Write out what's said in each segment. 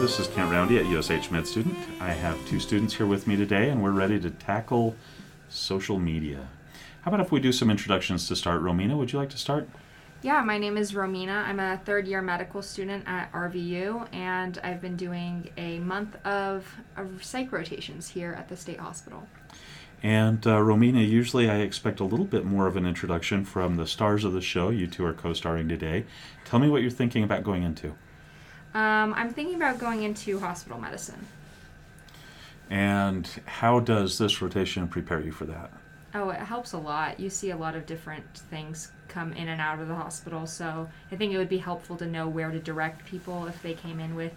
This is Kent Roundy at USH Med Student. I have two students here with me today, and we're ready to tackle social media. How about if we do some introductions to start? Romina, would you like to start? Yeah, my name is Romina. I'm a third year medical student at RVU, and I've been doing a month of, of psych rotations here at the state hospital. And uh, Romina, usually I expect a little bit more of an introduction from the stars of the show. You two are co starring today. Tell me what you're thinking about going into. Um, I'm thinking about going into hospital medicine. And how does this rotation prepare you for that? Oh, it helps a lot. You see a lot of different things come in and out of the hospital, so I think it would be helpful to know where to direct people if they came in with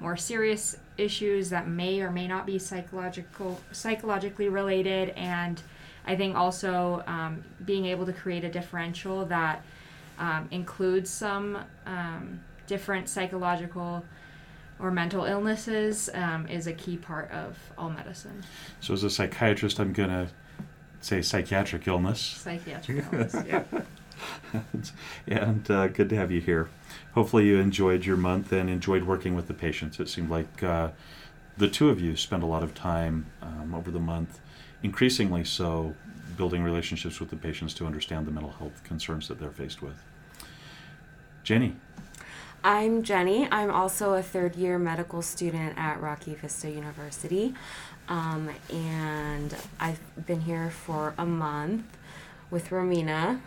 more serious issues that may or may not be psychological psychologically related and i think also um, being able to create a differential that um, includes some um, different psychological or mental illnesses um, is a key part of all medicine So, as a psychiatrist, I'm going to say psychiatric illness. psychiatric illness yeah and uh, good to have you here. Hopefully, you enjoyed your month and enjoyed working with the patients. It seemed like uh, the two of you spent a lot of time um, over the month, increasingly so, building relationships with the patients to understand the mental health concerns that they're faced with. Jenny. I'm Jenny. I'm also a third year medical student at Rocky Vista University. Um, and I've been here for a month with Romina.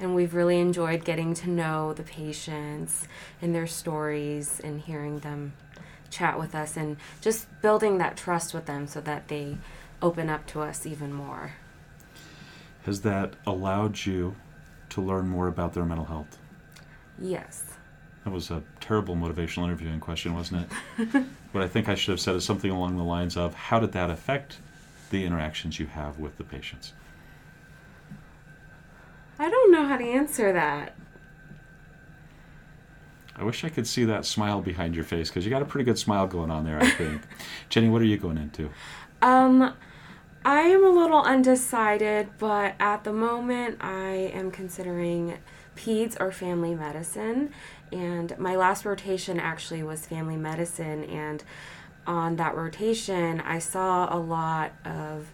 And we've really enjoyed getting to know the patients and their stories and hearing them chat with us and just building that trust with them so that they open up to us even more. Has that allowed you to learn more about their mental health? Yes. That was a terrible motivational interviewing question, wasn't it? what I think I should have said is something along the lines of How did that affect the interactions you have with the patients? I don't know how to answer that. I wish I could see that smile behind your face because you got a pretty good smile going on there, I think. Jenny, what are you going into? Um, I am a little undecided, but at the moment I am considering peds or family medicine. And my last rotation actually was family medicine. And on that rotation, I saw a lot of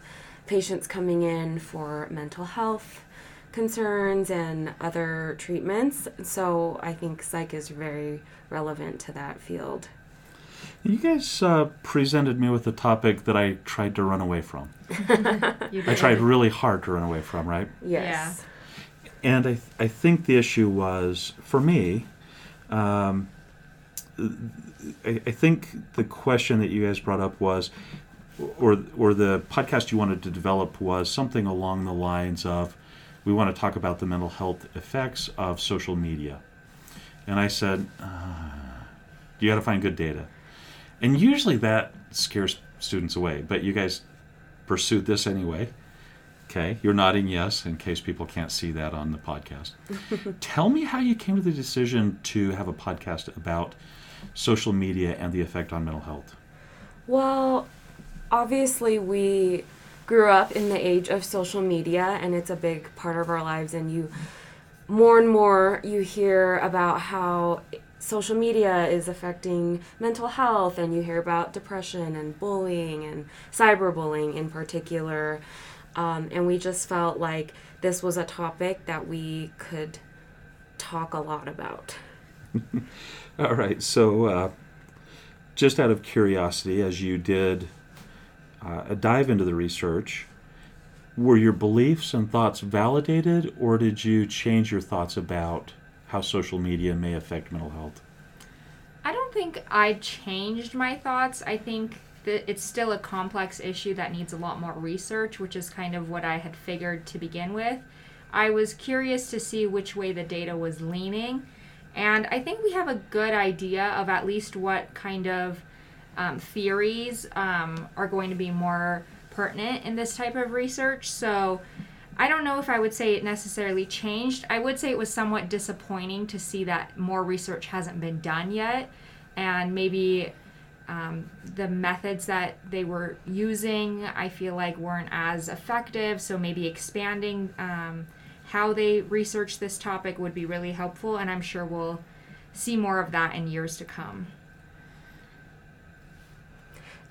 patients coming in for mental health concerns and other treatments. So I think psych is very relevant to that field. You guys uh, presented me with a topic that I tried to run away from. I tried really hard to run away from, right? Yes. And I, I think the issue was, for me, um, I, I think the question that you guys brought up was, or, or the podcast you wanted to develop was something along the lines of, we want to talk about the mental health effects of social media. And I said, uh, you got to find good data. And usually that scares students away, but you guys pursued this anyway. Okay, you're nodding yes in case people can't see that on the podcast. Tell me how you came to the decision to have a podcast about social media and the effect on mental health. Well, obviously, we grew up in the age of social media, and it's a big part of our lives. And you, more and more, you hear about how social media is affecting mental health, and you hear about depression and bullying and cyberbullying in particular. Um, and we just felt like this was a topic that we could talk a lot about. All right, so uh, just out of curiosity, as you did uh, a dive into the research, were your beliefs and thoughts validated, or did you change your thoughts about how social media may affect mental health? I don't think I changed my thoughts. I think that it's still a complex issue that needs a lot more research, which is kind of what I had figured to begin with. I was curious to see which way the data was leaning, and I think we have a good idea of at least what kind of um, theories um, are going to be more pertinent in this type of research. So I don't know if I would say it necessarily changed. I would say it was somewhat disappointing to see that more research hasn't been done yet, and maybe um, the methods that they were using, I feel like weren't as effective. So maybe expanding um, how they research this topic would be really helpful, and I'm sure we'll see more of that in years to come.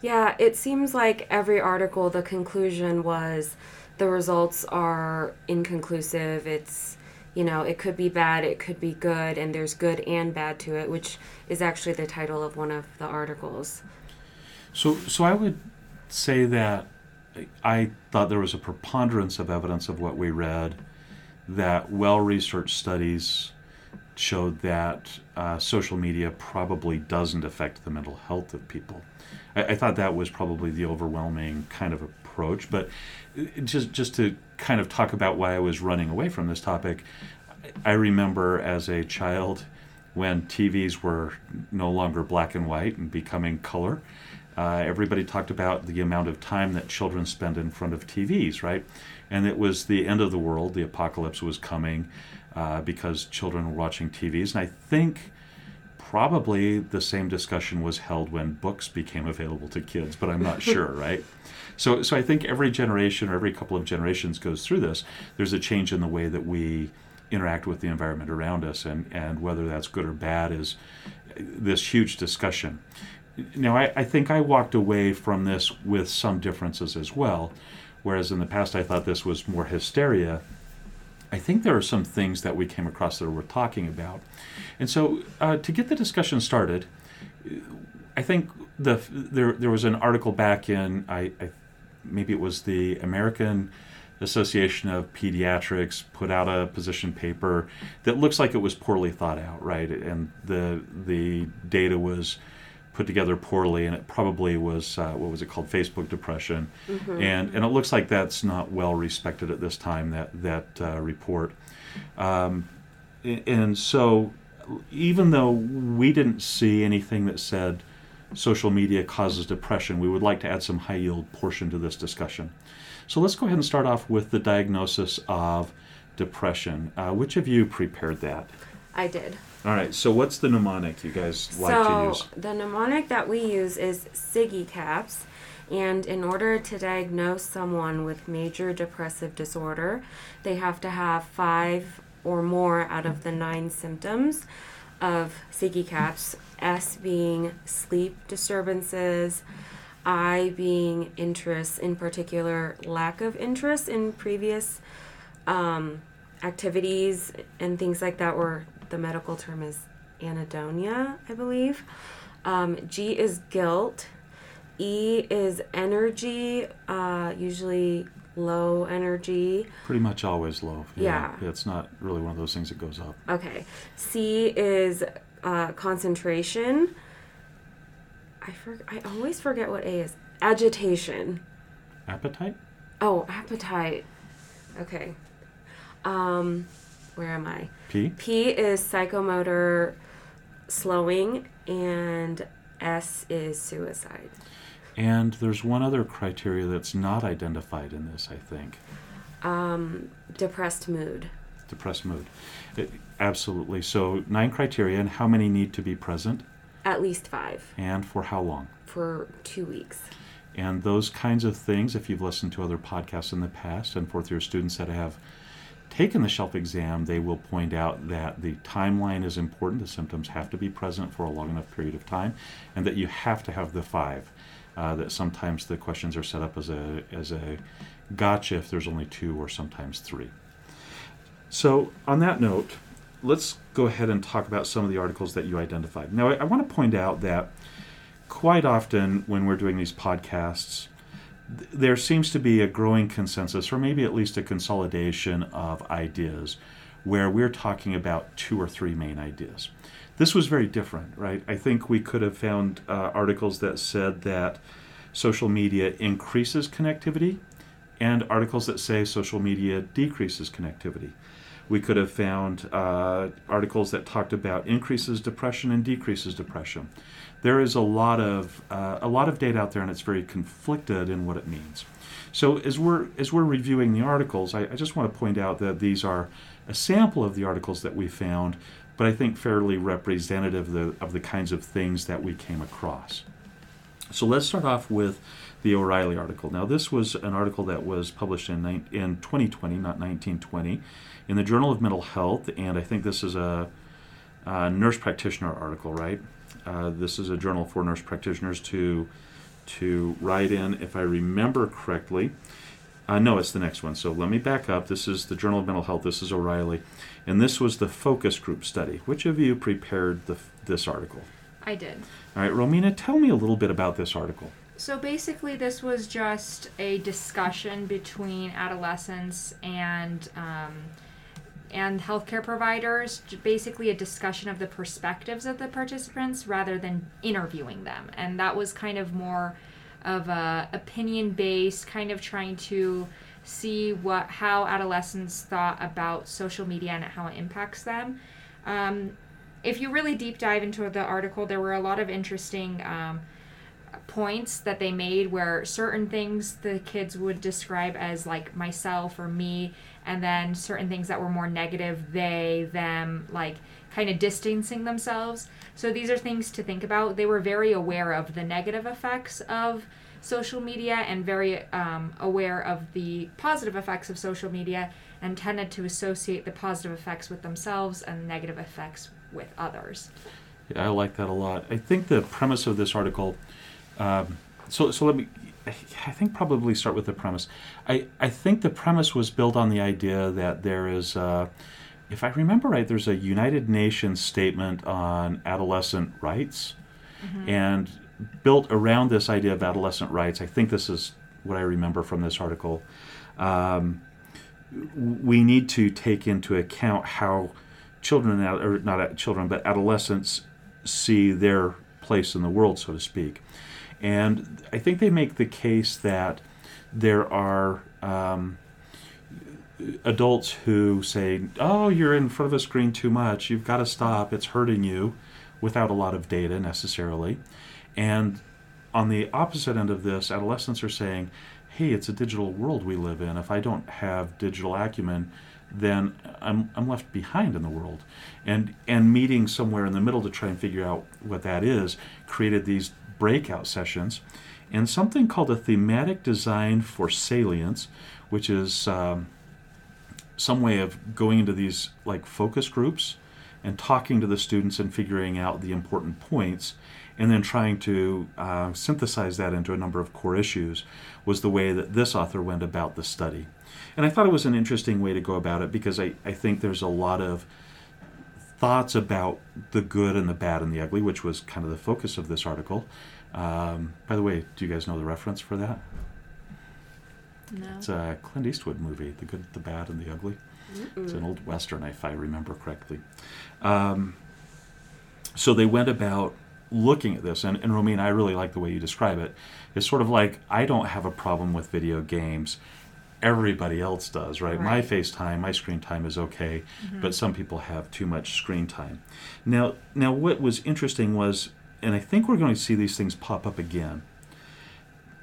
Yeah, it seems like every article, the conclusion was the results are inconclusive. It's, you know, it could be bad, it could be good, and there's good and bad to it, which is actually the title of one of the articles. So, so I would say that I thought there was a preponderance of evidence of what we read that well researched studies showed that uh, social media probably doesn't affect the mental health of people. I, I, thought that was probably the overwhelming kind of approach. But just just to kind of talk about why I was running away from this topic, I remember as a child when TVs were no longer black and white and becoming color. Uh, everybody talked about the amount of time that children spend in front of TVs, right? And it was the end of the world. The apocalypse was coming uh, because children were watching TVs. And I think probably the same discussion was held when books became available to kids, but I'm not sure, right? So, so I think every generation or every couple of generations goes through this. There's a change in the way that we interact with the environment around us, and, and whether that's good or bad is this huge discussion. Now, I, I think I walked away from this with some differences as well, whereas in the past I thought this was more hysteria. I think there are some things that we came across that we're talking about. And so, uh, to get the discussion started, I think the there there was an article back in I, I maybe it was the American Association of Pediatrics put out a position paper that looks like it was poorly thought out, right? And the the data was put together poorly, and it probably was uh, what was it called, Facebook depression, mm-hmm. and and it looks like that's not well respected at this time. That that uh, report, um, and so even though we didn't see anything that said social media causes depression, we would like to add some high yield portion to this discussion. So let's go ahead and start off with the diagnosis of depression. Uh, which of you prepared that? I did. All right. So what's the mnemonic you guys like to use? So the mnemonic that we use is SIGECAPS. And in order to diagnose someone with major depressive disorder, they have to have five or more out of the nine symptoms of SIGECAPS. S being sleep disturbances, I being interest, in particular, lack of interest in previous um, activities and things like that, or the medical term is anhedonia, I believe. Um, G is guilt. E is energy, uh, usually low energy. Pretty much always low. Yeah. yeah. It's not really one of those things that goes up. Okay. C is uh, concentration. I for, I always forget what A is. Agitation. Appetite? Oh, appetite. Okay. Um, where am I? P. P is psychomotor slowing, and S is suicide. And there's one other criteria that's not identified in this, I think. Um, depressed mood. Depressed mood. It, absolutely. So, nine criteria, and how many need to be present? At least five. And for how long? For two weeks. And those kinds of things, if you've listened to other podcasts in the past, and fourth year students that have taken the shelf exam, they will point out that the timeline is important. The symptoms have to be present for a long enough period of time, and that you have to have the five uh, that sometimes the questions are set up as a as a gotcha if there's only two or sometimes three. So on that note, let's go ahead and talk about some of the articles that you identified. Now I, I want to point out that quite often when we're doing these podcasts, there seems to be a growing consensus, or maybe at least a consolidation of ideas, where we're talking about two or three main ideas. This was very different, right? I think we could have found uh, articles that said that social media increases connectivity and articles that say social media decreases connectivity. We could have found uh, articles that talked about increases depression and decreases depression. There is a lot of uh, a lot of data out there, and it's very conflicted in what it means. So as we're as we're reviewing the articles, I, I just want to point out that these are a sample of the articles that we found, but I think fairly representative of the, of the kinds of things that we came across. So let's start off with the O'Reilly article. Now, this was an article that was published in, in 2020, not 1920, in the Journal of Mental Health, and I think this is a, a nurse practitioner article, right? Uh, this is a journal for nurse practitioners to to write in, if I remember correctly. Uh, no, it's the next one. So let me back up. This is the Journal of Mental Health. This is O'Reilly. And this was the focus group study. Which of you prepared the, this article? I did. All right, Romina, tell me a little bit about this article. So basically, this was just a discussion between adolescents and um, and healthcare providers. Basically, a discussion of the perspectives of the participants rather than interviewing them, and that was kind of more of a opinion based, kind of trying to see what how adolescents thought about social media and how it impacts them. Um, if you really deep dive into the article, there were a lot of interesting. Um, points that they made where certain things the kids would describe as like myself or me and then certain things that were more negative they them like kind of distancing themselves so these are things to think about they were very aware of the negative effects of social media and very um, aware of the positive effects of social media and tended to associate the positive effects with themselves and negative effects with others Yeah, I like that a lot. I think the premise of this article. Um, so, so let me. I think probably start with the premise. I, I think the premise was built on the idea that there is, uh, if I remember right, there's a United Nations statement on adolescent rights, and built around this idea of adolescent rights. I think this is what I remember from this article. Um, we need to take into account how children, or not children, but adolescents see their place in the world, so to speak. And I think they make the case that there are um, adults who say, Oh, you're in front of a screen too much. You've got to stop. It's hurting you, without a lot of data necessarily. And on the opposite end of this, adolescents are saying, Hey, it's a digital world we live in. If I don't have digital acumen, then I'm, I'm left behind in the world. And, and meeting somewhere in the middle to try and figure out what that is created these breakout sessions and something called a thematic design for salience, which is um, some way of going into these like focus groups and talking to the students and figuring out the important points and then trying to uh, synthesize that into a number of core issues was the way that this author went about the study. And I thought it was an interesting way to go about it because I, I think there's a lot of thoughts about the good and the bad and the ugly, which was kind of the focus of this article. Um, by the way, do you guys know the reference for that? no It's a Clint Eastwood movie, The Good, the Bad, and the Ugly. It's an old western, if I remember correctly. Um, so they went about looking at this, and, and Romina, I really like the way you describe it. It's sort of like I don't have a problem with video games. Everybody else does, right? My Right. FaceTime, my screen time is okay, but some people have too much screen time. Now, now what was interesting was, and I think we're going to see these things pop up again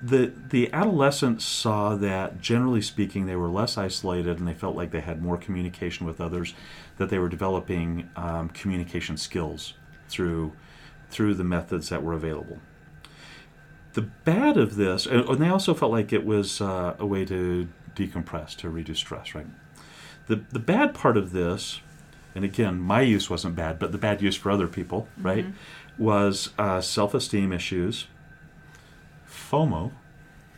the the adolescents saw that generally speaking they were less isolated and they felt like they had more communication with others that they were developing um, communication skills through through the methods that were available the bad of this and and they also felt like it was uh, a way to decompress to reduce stress right the the bad part of this and again my use wasn't bad but the bad use for other people right was uh, self-esteem issues FOMO,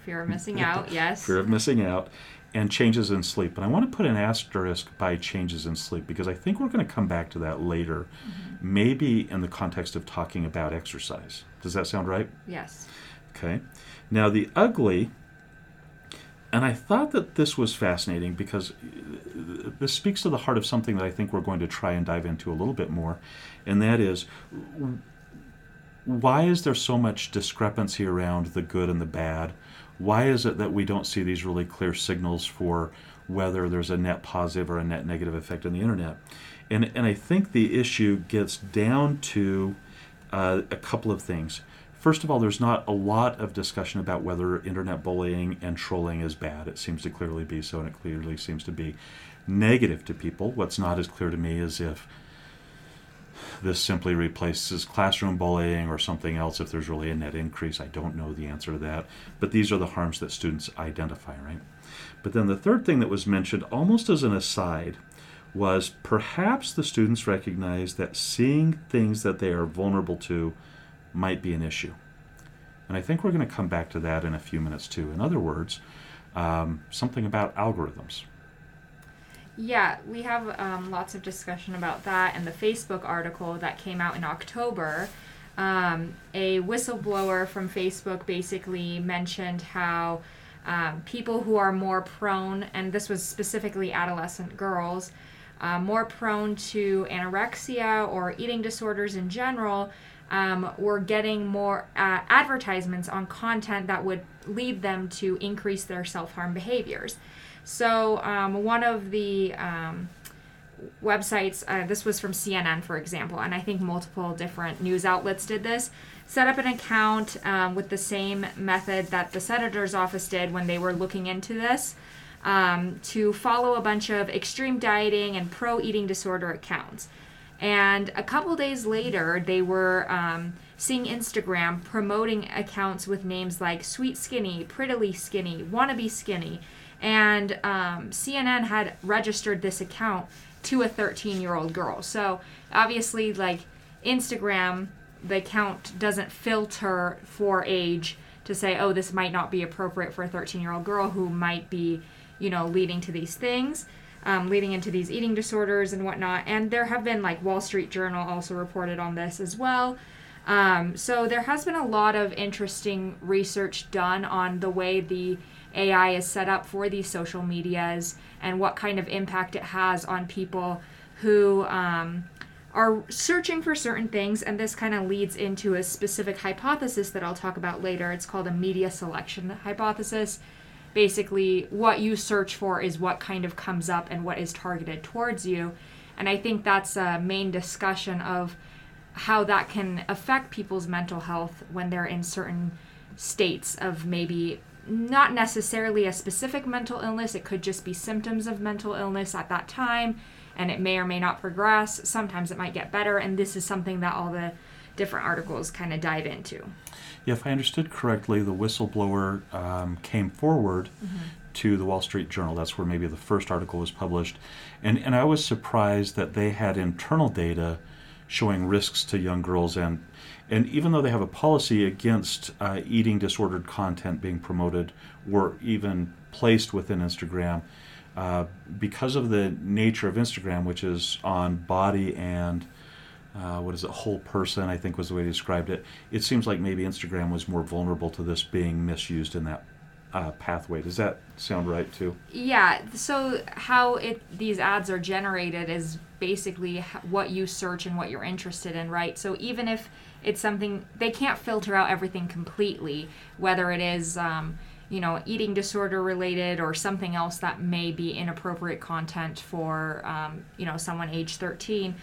fear of missing out yes fear of missing out, and changes in sleep. And I want to put an asterisk by changes in sleep because I think we're going to come back to that later, maybe in the context of talking about exercise. Does that sound right? yes Okay. Now, the ugly, and I thought that this was fascinating because uh, this speaks to the heart of something that I think we're going to try and dive into a little bit more, and that is why is there so much discrepancy around the good and the bad? Why is it that we don't see these really clear signals for whether there's a net positive or a net negative effect on the internet? And, and I think the issue gets down to uh, a couple of things. First of all, there's not a lot of discussion about whether internet bullying and trolling is bad. It seems to clearly be so, and it clearly seems to be negative to people. What's not as clear to me is if this simply replaces classroom bullying or something else, if there's really a net increase. I don't know the answer to that. But these are the harms that students identify, right? But then the third thing that was mentioned, almost as an aside, was perhaps the students recognize that seeing things that they are vulnerable to might be an issue. And I think we're going to come back to that in a few minutes too. In other words, um, something about algorithms. Yeah, we have um, lots of discussion about that and the Facebook article that came out in October. Um, a whistleblower from Facebook basically mentioned how um, people who are more prone, and this was specifically adolescent girls, uh, more prone to anorexia or eating disorders in general, um, were getting more uh, advertisements on content that would lead them to increase their self harm behaviors. So, um, one of the um, websites, uh, this was from CNN, for example, and I think multiple different news outlets did this, set up an account um, with the same method that the senator's office did when they were looking into this um, to follow a bunch of extreme dieting and pro eating disorder accounts. And a couple days later, they were um, seeing Instagram promoting accounts with names like Sweet Skinny, Prettily Skinny, Wannabe Skinny. And um, CNN had registered this account to a 13 year old girl. So obviously, like Instagram, the account doesn't filter for age to say, oh, this might not be appropriate for a 13 year old girl who might be, you know, leading to these things. Um, leading into these eating disorders and whatnot. And there have been, like, Wall Street Journal also reported on this as well. Um, so there has been a lot of interesting research done on the way the AI is set up for these social medias and what kind of impact it has on people who um, are searching for certain things. And this kind of leads into a specific hypothesis that I'll talk about later. It's called a media selection hypothesis. Basically, what you search for is what kind of comes up and what is targeted towards you. And I think that's a main discussion of how that can affect people's mental health when they're in certain states of maybe not necessarily a specific mental illness, it could just be symptoms of mental illness at that time, and it may or may not progress. Sometimes it might get better, and this is something that all the different articles kind of dive into. Yeah, if I understood correctly, the whistleblower um, came forward Mm-hmm. to the Wall Street Journal. That's where maybe the first article was published. And, and I was surprised that they had internal data showing risks to young girls. And, and even though they have a policy against uh, eating disordered content being promoted or even placed within Instagram, uh, because of the nature of Instagram, which is on body and uh, what is it, whole person, I think was the way he described it. It seems like maybe Instagram was more vulnerable to this being misused in that uh, pathway. Does that sound right too? Yeah, so how it these ads are generated is basically what you search and what you're interested in, right? So even if it's something they can't filter out everything completely, whether it is um, you know eating disorder related or something else that may be inappropriate content for um, you know someone age 13.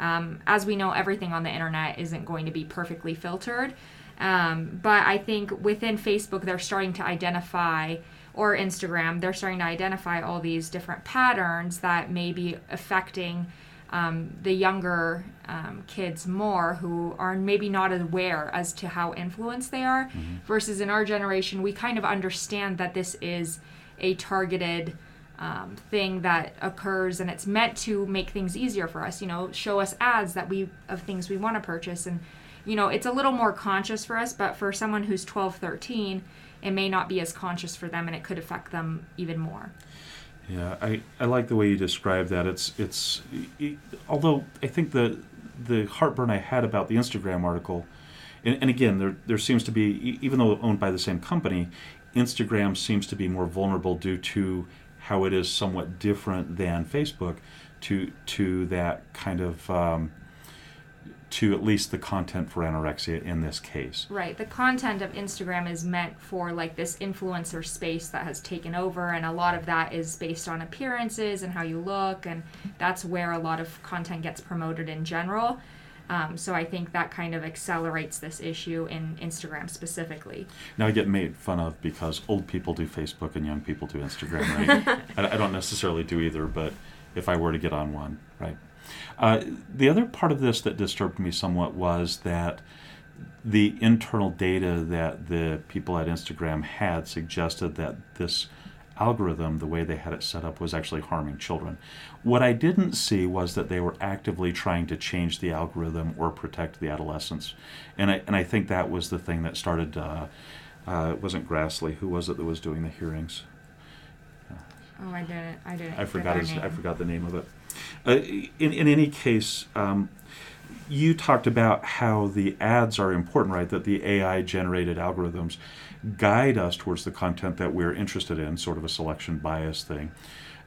Um, as we know, everything on the internet isn't going to be perfectly filtered. Um, but I think within Facebook, they're starting to identify, or Instagram, they're starting to identify all these different patterns that may be affecting um, the younger um, kids more who are maybe not aware as to how influenced they are. Versus in our generation, we kind of understand that this is a targeted um, thing that occurs and it's meant to make things easier for us you know show us ads that we of things we want to purchase and you know it's a little more conscious for us but for someone who's 12 13 it may not be as conscious for them and it could affect them even more Yeah, I, I like the way you describe that. It's it's it, although I think the the heartburn I had about the Instagram article, and, and again there there seems to be even though owned by the same company, Instagram seems to be more vulnerable due to how it is somewhat different than Facebook, to to that kind of um, to at least the content for anorexia in this case. right the content of instagram is meant for like this influencer space that has taken over and a lot of that is based on appearances and how you look and that's where a lot of content gets promoted in general um, so i think that kind of accelerates this issue in instagram specifically Now I get made fun of because old people do Facebook and young people do Instagram, right? I, I don't necessarily do either, but if I were to get on one, right? Uh, the other part of this that disturbed me somewhat was that the internal data that the people at Instagram had suggested that this algorithm, the way they had it set up, was actually harming children. What I didn't see was that they were actively trying to change the algorithm or protect the adolescents, and I and I think that was the thing that started. Uh, uh, it wasn't Grassley. Who was it that was doing the hearings? Oh, I didn't. I didn't. I forgot his, I forgot the name of it. Uh, in in any case, um, you talked about how the ads are important, right? That the AI generated algorithms guide us towards the content that we're interested in, sort of a selection bias thing.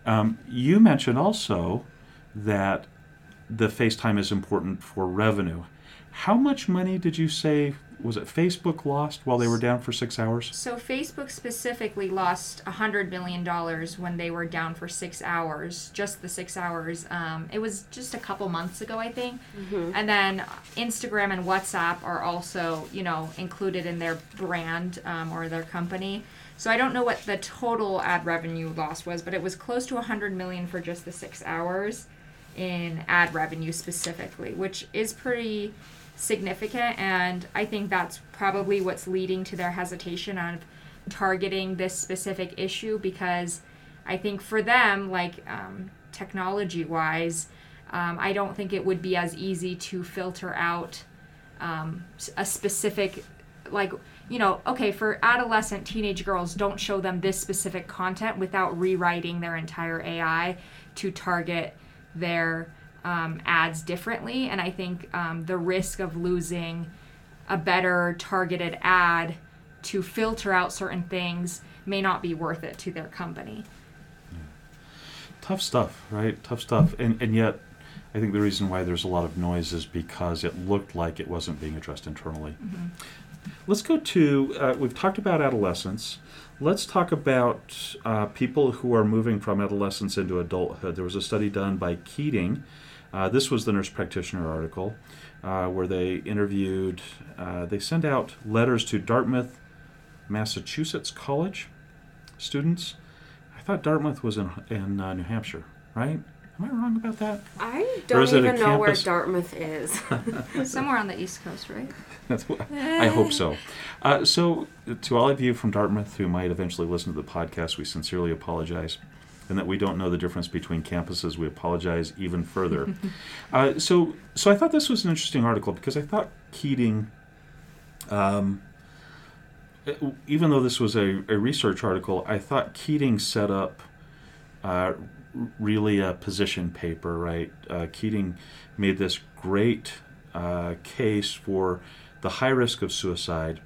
Um, you mentioned also that the FaceTime is important for revenue. How much money did you say was it Facebook lost while they were down for six hours? So Facebook specifically lost a hundred million dollars when they were down for six hours, just the six hours. Um, it was just a couple months ago, I think. And then Instagram and WhatsApp are also, you know, included in their brand um, or their company. So I don't know what the total ad revenue loss was, but it was close to a hundred million for just the six hours in ad revenue specifically, which is pretty significant and i think that's probably what's leading to their hesitation of targeting this specific issue because i think for them like um, technology wise um, i don't think it would be as easy to filter out um, a specific like you know okay for adolescent teenage girls don't show them this specific content without rewriting their entire ai to target their um, ads differently and i think um, the risk of losing a better targeted ad to filter out certain things may not be worth it to their company tough stuff, right? Tough stuff. And and yet I think the reason why there's a lot of noise is because it looked like it wasn't being addressed internally. Let's go to uh, we've talked about adolescence. Let's talk about uh, people who are moving from adolescence into adulthood. There was a study done by Keating. Uh, this was the nurse practitioner article uh, where they interviewed, uh, they sent out letters to Dartmouth, Massachusetts College students. I thought Dartmouth was in, in uh, New Hampshire, right? Am I wrong about that? I don't is it a even know where? Dartmouth is. somewhere on the east coast right That's what, I hope so. Uh, so, to all of you from Dartmouth who might eventually listen to the podcast, we sincerely apologize. And that we don't know the difference between campuses, we apologize even further. uh, so, so I thought this was an interesting article because I thought Keating, um, even though this was a, a research article, I thought Keating set up uh, really a position paper, right? Uh, Keating made this great uh, case for the high risk of suicide.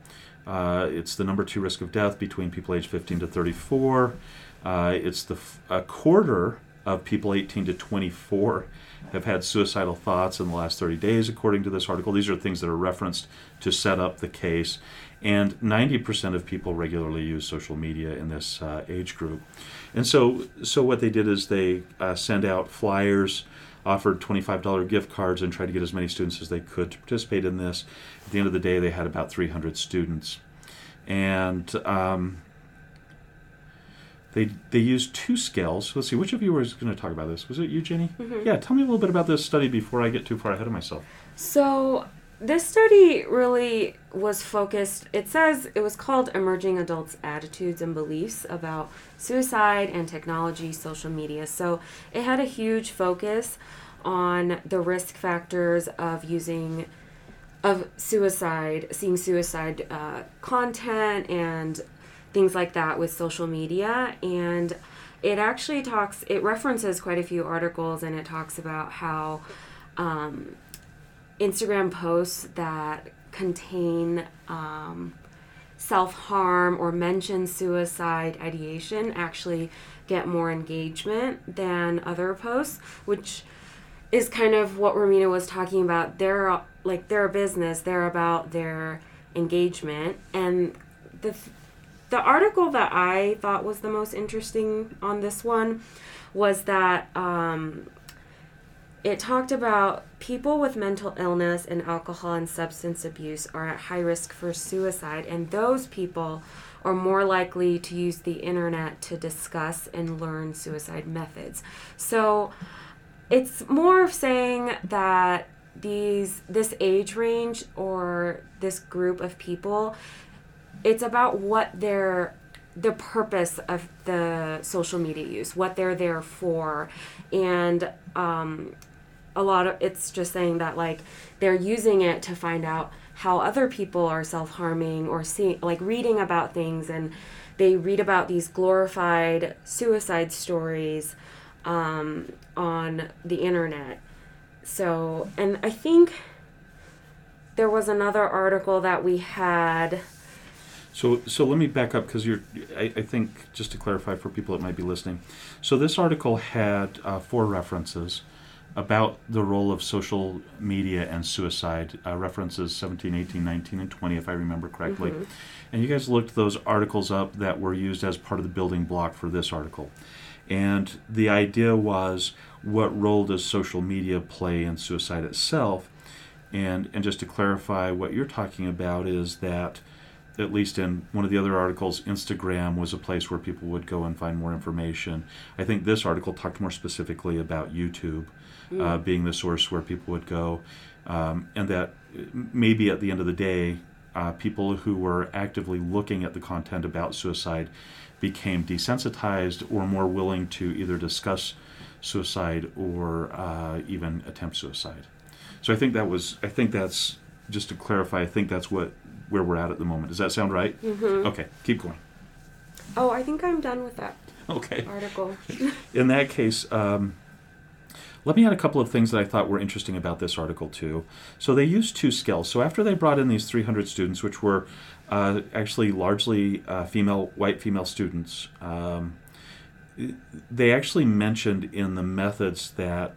Uh, it's the number two risk of death between people aged 15 to 34. Uh, it's the f- a quarter of people 18 to 24 have had suicidal thoughts in the last 30 days, according to this article. These are things that are referenced to set up the case. And 90% of people regularly use social media in this uh, age group. And so, so what they did is they uh, send out flyers, offered $25 gift cards, and tried to get as many students as they could to participate in this. At the end of the day, they had about 300 students. And um, they, they used two scales. Let's see, which of you was going to talk about this? Was it you, Jenny? Yeah, tell me a little bit about this study before I get too far ahead of myself. So, this study really was focused, it says it was called Emerging Adults' Attitudes and Beliefs about Suicide and Technology, Social Media. So, it had a huge focus on the risk factors of using of suicide, seeing suicide uh, content and things like that with social media. And it actually talks, it references quite a few articles and it talks about how um, Instagram posts that contain um, self harm or mention suicide ideation actually get more engagement than other posts, which is kind of what Romina was talking about. They're like they're a business. They're about their engagement, and the the article that I thought was the most interesting on this one was that um, it talked about people with mental illness and alcohol and substance abuse are at high risk for suicide, and those people are more likely to use the internet to discuss and learn suicide methods. So it's more of saying that these this age range or this group of people it's about what they're the purpose of the social media use, what they're there for, and um, a lot of it's just saying that like they're using it to find out how other people are self harming or seeing like reading about things and they read about these glorified suicide stories um, on the internet. So, and I think there was another article that we had. So, so let me back up because you're. I, I, think just to clarify for people that might be listening. So this article had uh, four references about the role of social media and suicide. Uh, references 17, 18, 19, and 20, if I remember correctly. Mm-hmm. And you guys looked those articles up that were used as part of the building block for this article. And the idea was what role does social media play in suicide itself? And, and just to clarify, what you're talking about is that, at least in one of the other articles, Instagram was a place where people would go and find more information. I think this article talked more specifically about YouTube mm. uh, being the source where people would go, um, and that maybe at the end of the day, uh, people who were actively looking at the content about suicide became desensitized or more willing to either discuss suicide or uh, even attempt suicide. So I think that was I think that's just to clarify. I think that's what where we're at at the moment. Does that sound right? Mm-hmm. Okay, keep going. Oh, I think I'm done with that. Okay. Article. In that case. Um, let me add a couple of things that I thought were interesting about this article, too. So, they used two scales. So, after they brought in these 300 students, which were uh, actually largely uh, female, white female students, um, they actually mentioned in the methods that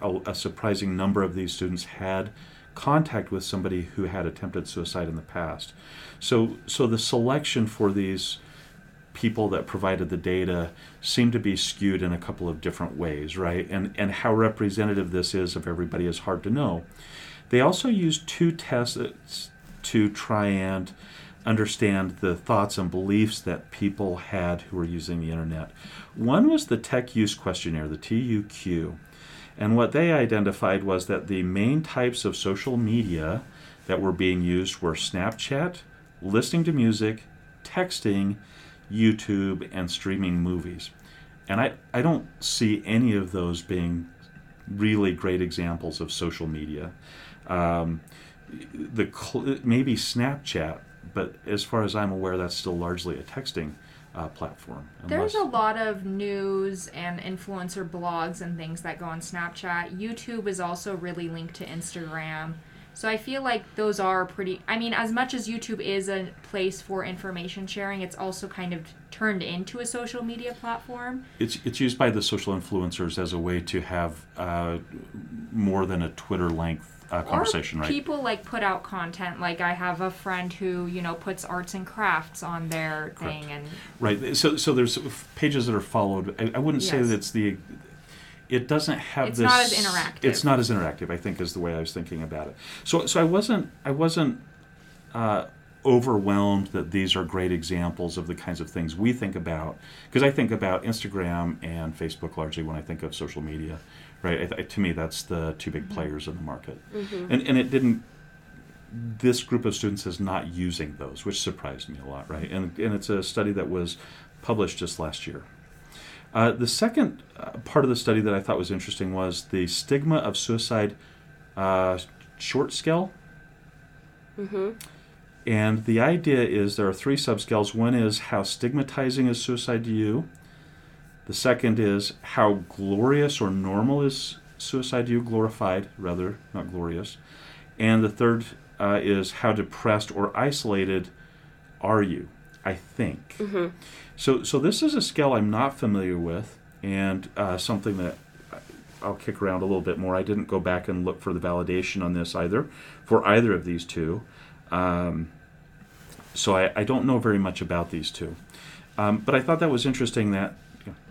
a, a, surprising number of these students had contact with somebody who had attempted suicide in the past. So, so the selection for these people that provided the data seem to be skewed in a couple of different ways, right? And and how representative this is of everybody is hard to know. They also used two tests to try and understand the thoughts and beliefs that people had who were using the internet. One was the Tech Use Questionnaire, the TUQ. And what they identified was that the main types of social media that were being used were Snapchat, listening to music, texting, YouTube, and streaming movies. And I, I don't see any of those being really great examples of social media. Um, the maybe Snapchat, but as far as I'm aware, that's still largely a texting uh, platform. There's a lot of news and influencer blogs and things that go on Snapchat. YouTube is also really linked to Instagram. So I feel like those are pretty. I mean, as much as YouTube is a place for information sharing, it's also kind of turned into a social media platform. It's it's used by the social influencers as a way to have uh, more than a Twitter length uh, conversation, or right? People like put out content. Like I have a friend who you know puts arts and crafts on their Correct. thing, and right. So so there's pages that are followed. I, I wouldn't yes. say that it's the it doesn't have it's this. It's not as interactive. It's not as interactive. I think is the way I was thinking about it. So so I wasn't I wasn't uh, overwhelmed that these are great examples of the kinds of things we think about because I think about Instagram and Facebook largely when I think of social media, right? I, to me, that's the two big mm-hmm. players in the market, mm-hmm. and and it didn't. This group of students is not using those, which surprised me a lot, right? And and it's a study that was published just last year. Uh, the second uh, part of the study that I thought was interesting was the stigma of suicide uh, short scale. Mm-hmm. And the idea is there are three subscales. One is how stigmatizing is suicide to you. The second is how glorious or normal is suicide to you, glorified rather, not glorious. And the third uh, is how depressed or isolated are you, I think. Mm-hmm. So, so this is a scale I'm not familiar with, and uh, something that I'll kick around a little bit more. I didn't go back and look for the validation on this either, for either of these two. Um, so I, I, don't know very much about these two. Um, but I thought that was interesting that,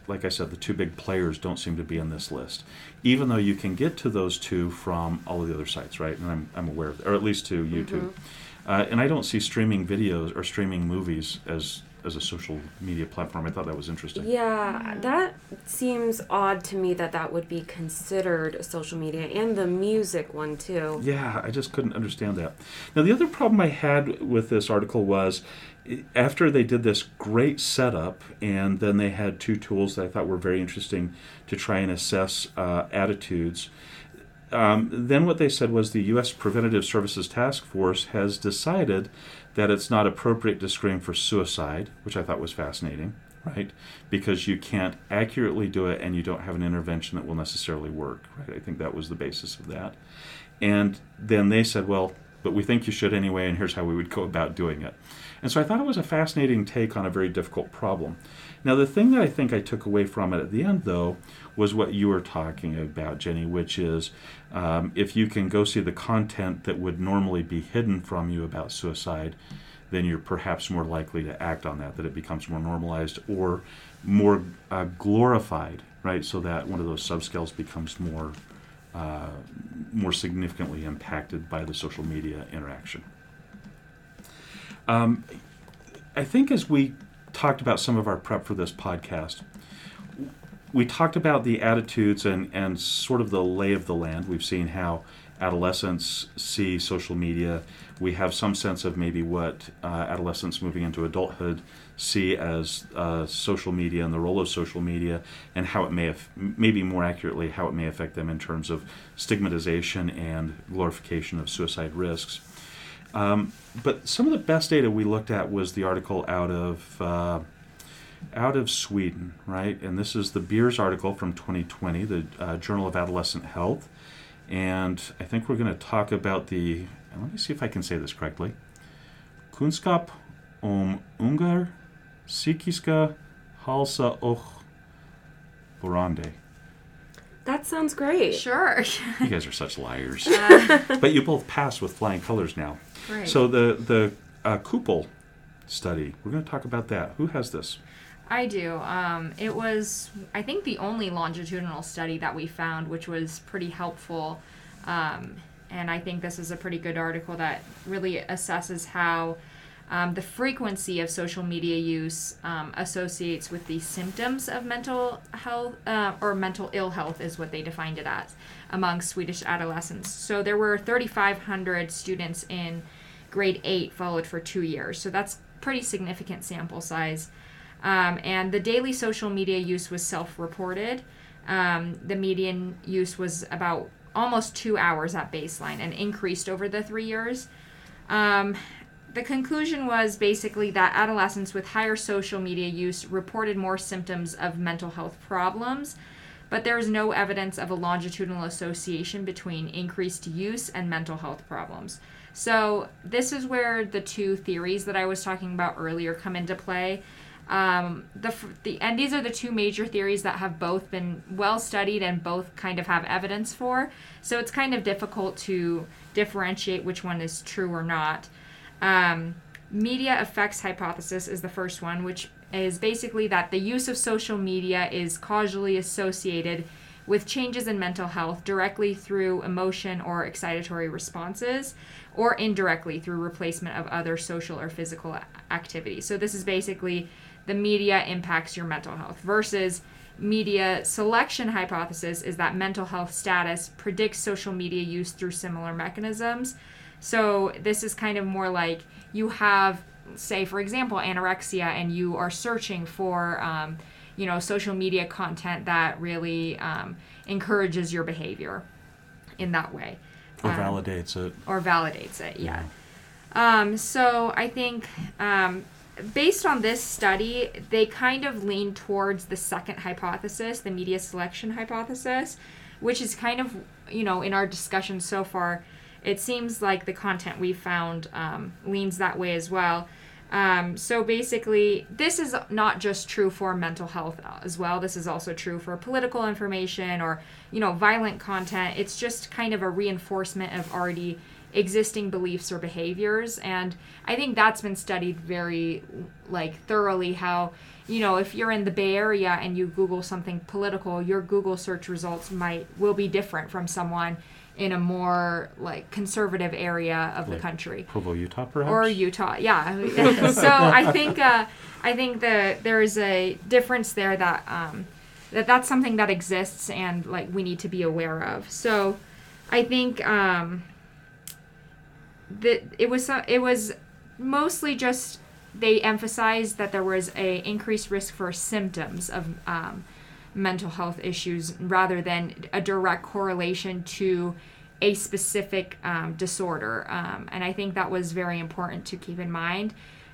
like I said, the two big players don't seem to be in this list, even though you can get to those two from all of the other sites, right? And I'm, I'm aware of, or at least to YouTube. Mm-hmm. Uh, and I don't see streaming videos or streaming movies as as a social media platform. I thought that was interesting. Yeah, that seems odd to me that that would be considered social media and the music one too. Yeah, I just couldn't understand that. Now, the other problem I had with this article was i- after they did this great setup, and then they had two tools that I thought were very interesting to try and assess uh, attitudes. Um, then what they said was the U.S. Preventative Services Task Force has decided that it's not appropriate to screen for suicide, which I thought was fascinating, right? Because you can't accurately do it and you don't have an intervention that will necessarily work, right? I think that was the basis of that. And then they said, well, but we think you should anyway, and here's how we would go about doing it. And so I thought it was a fascinating take on a very difficult problem. Now, the thing that I think I took away from it at the end, though, was what you were talking about, Jenny, which is um, if you can go see the content that would normally be hidden from you about suicide, then you're perhaps more likely to act on that, that it becomes more normalized or more uh, glorified, right? So that one of those subscales becomes more uh, more significantly impacted by the social media interaction. Um, I think as we talked about some of our prep for this podcast, we talked about the attitudes and, and sort of the lay of the land. We've seen how adolescents see social media. We have some sense of maybe what uh, adolescents moving into adulthood see as uh, social media and the role of social media, and how it may have, maybe more accurately, how it may affect them in terms of stigmatization and glorification of suicide risks. Um, but some of the best data we looked at was the article out of uh, out of Sweden, right? And this is the Beeres article from 2020, the uh, Journal of Adolescent Health. And I think we're going to talk about the. Let me see if I can say this correctly. Kunskap om ungar psykiska hälsa och borande. That sounds great. Sure. You guys are such liars. Uh, but you both passed with flying colors now. So the the uh, KUPOL study, we're going to talk about that. Who has this? I do. Um, it was, I think, the only longitudinal study that we found, which was pretty helpful. Um, and I think this is a pretty good article that really assesses how um, the frequency of social media use um, associates with the symptoms of mental health uh, or mental ill health, is what they defined it as among Swedish adolescents. So there were 3,500 students in grade 8 followed for two years. So that's pretty significant sample size. Um, and the daily social media use was self reported. Um, the median use was about almost two hours at baseline and increased over the three years. Um, the conclusion was basically that adolescents with higher social media use reported more symptoms of mental health problems, but there is no evidence of a longitudinal association between increased use and mental health problems. So, this is where the two theories that I was talking about earlier come into play. Um, the, the and these are the two major theories that have both been well studied and both kind of have evidence for. So it's kind of difficult to differentiate which one is true or not. Um, media effects hypothesis is the first one, which is basically that the use of social media is causally associated with changes in mental health directly through emotion or excitatory responses, or indirectly through replacement of other social or physical a- activities. So, this is basically the media impacts your mental health versus media selection hypothesis is that mental health status predicts social media use through similar mechanisms. So this is kind of more like you have, say, for example, anorexia, and you are searching for, um, you know, social media content that really um, encourages your behavior in that way Or Um, validates it. or validates it. Yeah. Um, so I think um, based on this study, they kind of lean towards the second hypothesis, the media selection hypothesis, which is kind of you know in our discussion so far, it seems like the content we found um, leans that way as well. Um, so basically, this is not just true for mental health as well. This is also true for political information or you know violent content. It's just kind of a reinforcement of already existing beliefs or behaviors and i think that's been studied very like thoroughly how you know if you're in the bay area and you google something political your google search results might will be different from someone in a more like conservative area of the country Provo, Utah, perhaps? or Utah. Yeah. so I think uh, I think that there is a difference there that um, that that's something that exists and like we need to be aware of. So I think um, that it was so- it was mostly just they emphasized that there was a increased risk for symptoms of um, mental health issues rather than a direct correlation to a specific um, disorder. Um, and I think that was very important to keep in mind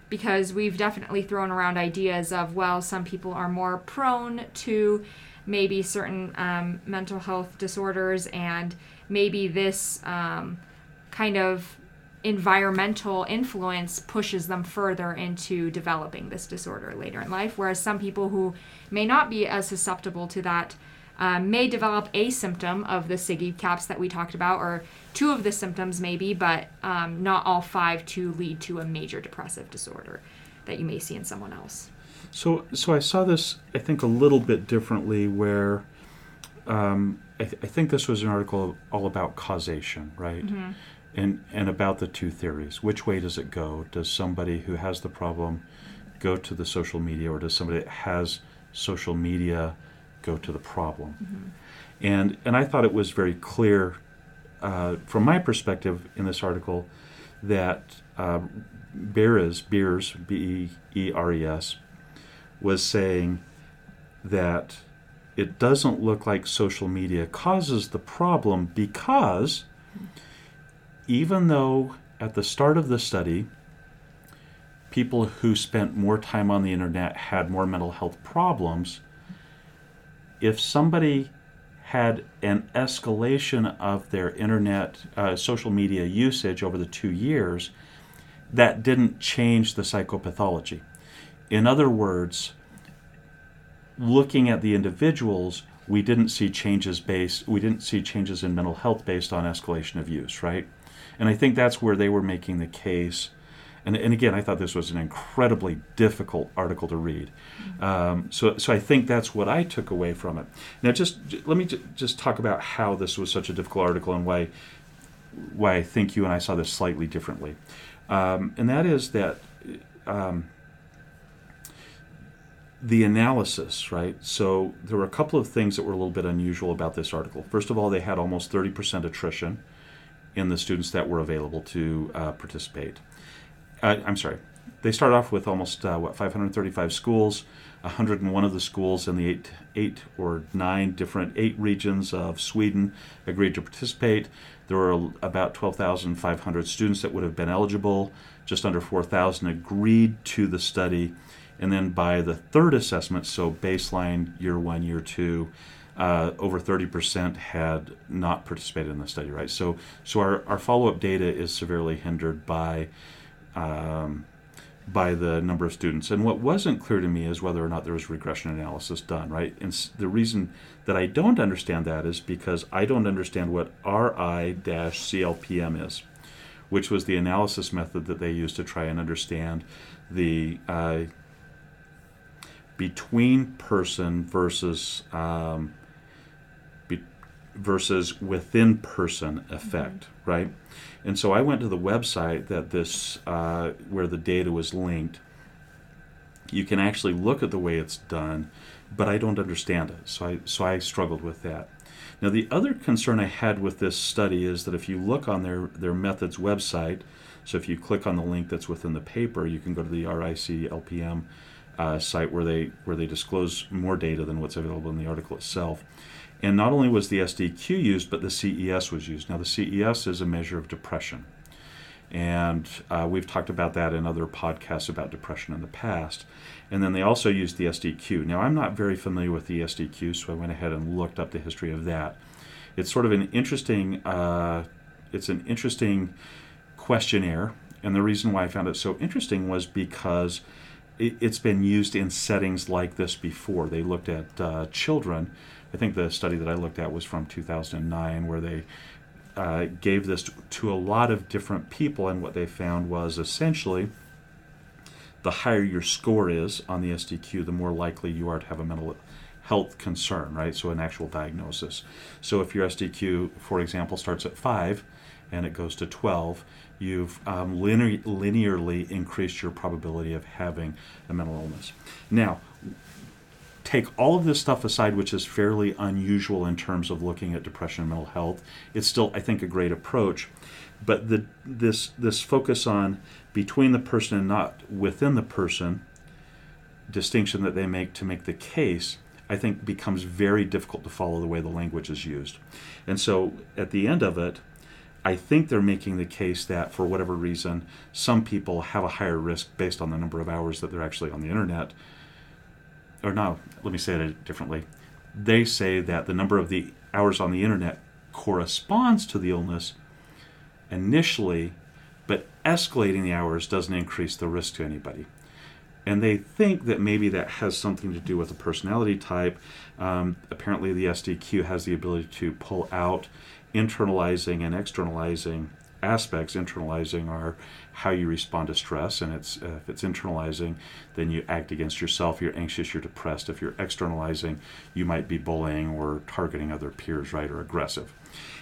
because we've definitely thrown around ideas of, well, some people are more prone to maybe certain um, mental health disorders, and maybe this um, kind of environmental influence pushes them further into developing this disorder later in life. Whereas some people who may not be as susceptible to that um, may develop a symptom of the SIGECAPS that we talked about, or two of the symptoms maybe, but um, not all five to lead to a major depressive disorder that you may see in someone else. So, so I saw this, I think, a little bit differently. Where um, I, th- I think this was an article all about causation, right? And and about the two theories. Which way does it go? Does somebody who has the problem go to the social media, or does somebody that has social media go to the problem? And and I thought it was very clear, uh, from my perspective, in this article, that uh, Beeres, Beeres, B E E R E S, was saying that it doesn't look like social media causes the problem because even though at the start of the study, people who spent more time on the internet had more mental health problems, if somebody had an escalation of their internet, uh, social media usage over the two years, that didn't change the psychopathology. In other words, looking at the individuals, we didn't see changes based we didn't see changes in mental health based on escalation of use, right? And I think that's where they were making the case. And, and again, I thought this was an incredibly difficult article to read. Um, so, so I think that's what I took away from it. Now, just j- let me j- just talk about how this was such a difficult article and why why I think you and I saw this slightly differently. Um, and that is that um, the analysis, right? So there were a couple of things that were a little bit unusual about this article. First of all, they had almost 30% attrition in the students that were available to uh, participate. Uh, I'm sorry. They start off with almost uh, what 535 schools, 101 of the schools in the eight, eight or nine different eight regions of Sweden agreed to participate. There were about 12,500 students that would have been eligible. Just under 4,000 agreed to the study, and then by the third assessment, so baseline year one, year two, uh, over 30% had not participated in the study, right? So, so our, our follow up data is severely hindered by, um, by the number of students. And what wasn't clear to me is whether or not there was regression analysis done, right? And the reason that I don't understand that is because I don't understand what RI CLPM is, which was the analysis method that they used to try and understand the uh, between person versus um, versus within person effect, right? And so I went to the website that this uh, where the data was linked. You can actually look at the way it's done, but I don't understand it. So I so I struggled with that. Now the other concern I had with this study is that if you look on their their methods website, so if you click on the link that's within the paper, you can go to the RI CLPM uh, site where they where they disclose more data than what's available in the article itself. And not only was the SDQ used, but the CES was used. Now the CES is a measure of depression, and uh, we've talked about that in other podcasts about depression in the past. And then they also used the SDQ. Now I'm not very familiar with the SDQ, so I went ahead and looked up the history of that. It's sort of an interesting. Uh, it's an interesting questionnaire, and the reason why I found it so interesting was because it, it's been used in settings like this before. They looked at uh, children. I think the study that I looked at was from 2009, where they uh, gave this to, a lot of different people, and what they found was essentially the higher your score is on the SDQ, the more likely you are to have a mental health concern, right? So an actual diagnosis. So if your SDQ, for example, starts at five and it goes to 12, you've um, linear, linearly increased your probability of having a mental illness. Now, take all of this stuff aside, which is fairly unusual in terms of looking at depression and mental health, it's still, I think, a great approach. But the, this, this focus on between the person and not within the person distinction that they make to make the case, I think becomes very difficult to follow the way the language is used. And so at the end of it, I think they're making the case that for whatever reason, some people have a higher risk based on the number of hours that they're actually on the internet. Or no, let me say it differently. They say that the number of the hours on the internet corresponds to the illness initially, but escalating the hours doesn't increase the risk to anybody. And they think that maybe that has something to do with the personality type. Um, apparently, the SDQ has the ability to pull out internalizing and externalizing aspects. Internalizing are how you respond to stress, and it's uh, if it's internalizing, then you act against yourself. You're anxious. You're depressed. If you're externalizing, you might be bullying or targeting other peers, right, or aggressive.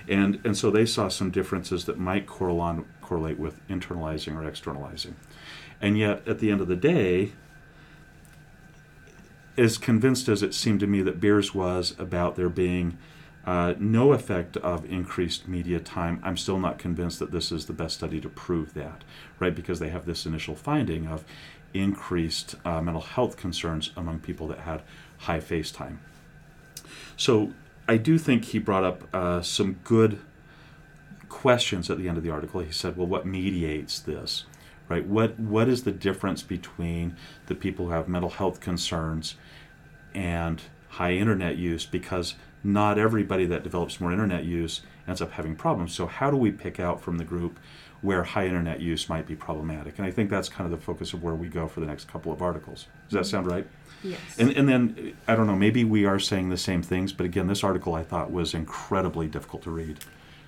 And and so they saw some differences that might correlate correlate with internalizing or externalizing. And yet, at the end of the day, as convinced as it seemed to me that Beeres was about there being uh, no effect of increased media time, I'm still not convinced that this is the best study to prove that, right? Because they have this initial finding of increased uh, mental health concerns among people that had high face time. So I do think he brought up uh, some good questions at the end of the article. He said, well, what mediates this? Right? What what is the difference between the people who have mental health concerns and high internet use? Because not everybody that develops more internet use ends up having problems. So, how do we pick out from the group where high internet use might be problematic? And I think that's kind of the focus of where we go for the next couple of articles. Does that sound right? Yes. And, and then, I don't know, maybe we are saying the same things, but again, this article I thought was incredibly difficult to read.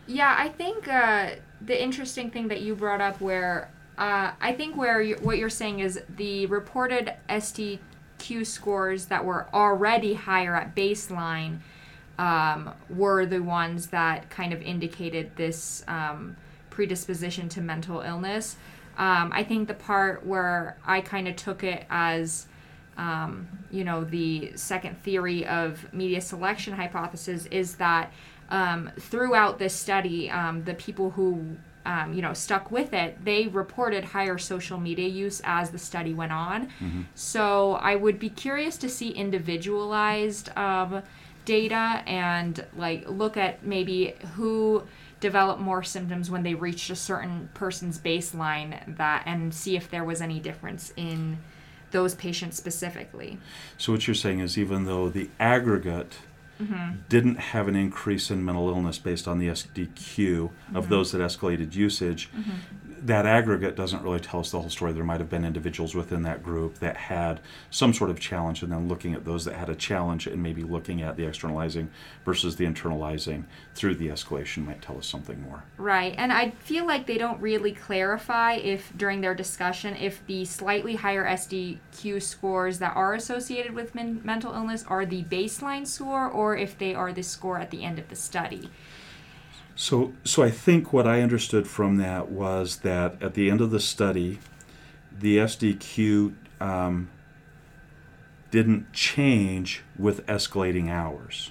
Yeah, I think uh, the interesting thing that you brought up, where uh, I think where you're, what you're saying is the reported SDQ scores that were already higher at baseline um, were the ones that kind of indicated this um, predisposition to mental illness. Um, I think the part where I kind of took it as, um, you know, the second theory of media selection hypothesis is that um, throughout this study, um, the people who um, you know stuck with it they reported higher social media use as the study went on Mm-hmm. so i would be curious to see individualized um, data and like look at maybe who developed more symptoms when they reached a certain person's baseline that and see if there was any difference in those patients specifically. So, what you're saying is even though the aggregate Mm-hmm. didn't have an increase in mental illness based on the SDQ of mm-hmm. those that escalated usage, mm-hmm. that aggregate doesn't really tell us the whole story. There might have been individuals within that group that had some sort of challenge, and then looking at those that had a challenge and maybe looking at the externalizing versus the internalizing through the escalation might tell us something more. Right, and I feel like they don't really clarify if during their discussion if the slightly higher SDQ scores that are associated with men- mental illness are the baseline score or if they are the score at the end of the study. So, so I think what I understood from that was that at the end of the study, the SDQ um, didn't change with escalating hours.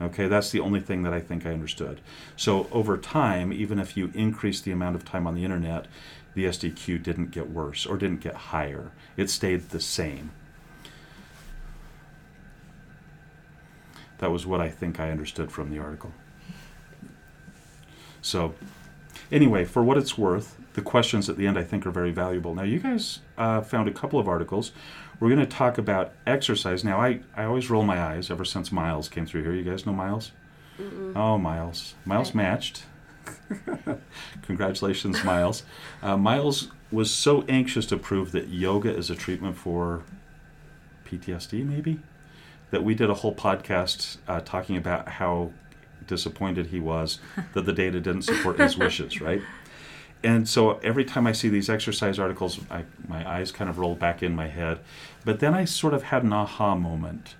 Okay, that's the only thing that I think I understood. So over time, even if you increase the amount of time on the internet, the SDQ didn't get worse or didn't get higher. It stayed the same. That was what I think I understood from the article. So, anyway, for what it's worth, the questions at the end I think are very valuable. Now, you guys uh, found a couple of articles. We're going to talk about exercise. Now, I, I always roll my eyes ever since Miles came through here. You guys know Miles? Oh, Miles. Miles matched. Congratulations, Miles. Uh, Miles was so anxious to prove that yoga is a treatment for PTSD, maybe, that we did a whole podcast uh, talking about how disappointed he was that the data didn't support his wishes, right? And so every time I see these exercise articles, I, my eyes kind of roll back in my head. But then I sort of had an aha moment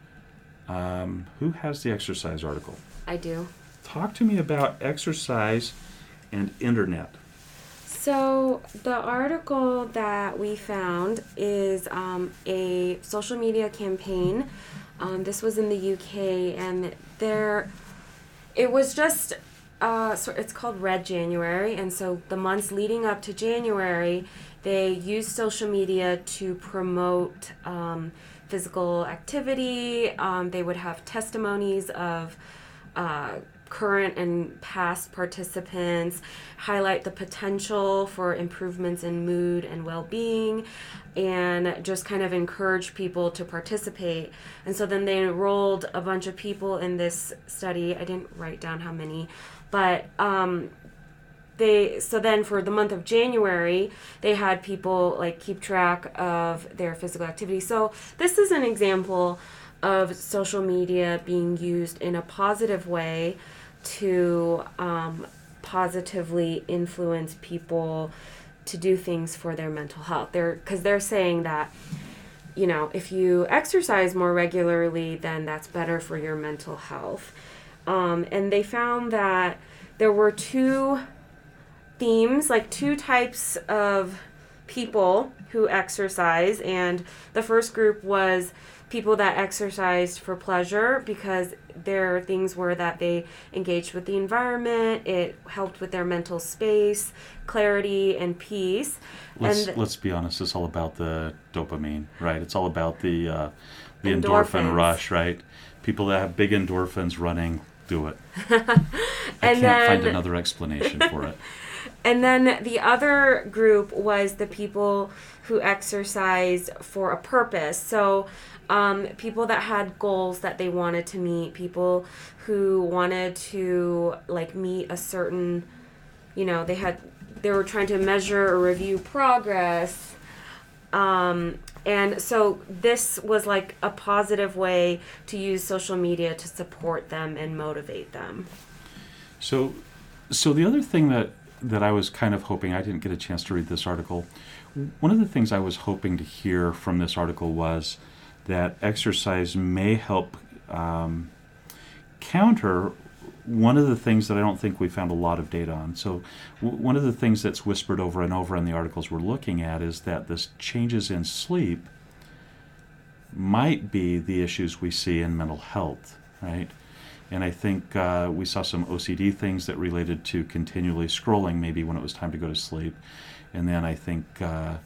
Um, who has the exercise article? I do. Talk to me about exercise and internet. So, the article that we found is um, a social media campaign. Um, this was in the UK, and there, it was just, uh, so it's called Red January, and so the months leading up to January, they used social media to promote um, physical activity. Um, they would have testimonies of uh, current and past participants, highlight the potential for improvements in mood and well being, and just kind of encourage people to participate. And so then they enrolled a bunch of people in this study. I didn't write down how many, but um, they so then for the month of January they had people like keep track of their physical activity. So this is an example of social media being used in a positive way to um, positively influence people to do things for their mental health. They're because they're saying that you know if you exercise more regularly, then that's better for your mental health. Um, and they found that there were two themes, like two types of people who exercise, and the first group was people that exercised for pleasure because their things were that they engaged with the environment, it helped with their mental space, clarity, and peace. Let's and let's be honest. It's all about the dopamine, right? It's all about the uh, the endorphin rush, right? People that have big endorphins running do it. I can't find another explanation for it. And then the other group was the people who exercised for a purpose. So, um, people that had goals that they wanted to meet, people who wanted to like meet a certain, you know, they had they were trying to measure or review progress. Um, and so this was like a positive way to use social media to support them and motivate them. So, so the other thing that that I was kind of hoping I didn't get a chance to read this article. One of the things I was hoping to hear from this article was that exercise may help um, counter one of the things that I don't think we found a lot of data on. So, w- one of the things that's whispered over and over in the articles we're looking at is that this changes in sleep might be the issues we see in mental health, right? And I think uh, we saw some OCD things that related to continually scrolling, maybe when it was time to go to sleep. And then I think uh,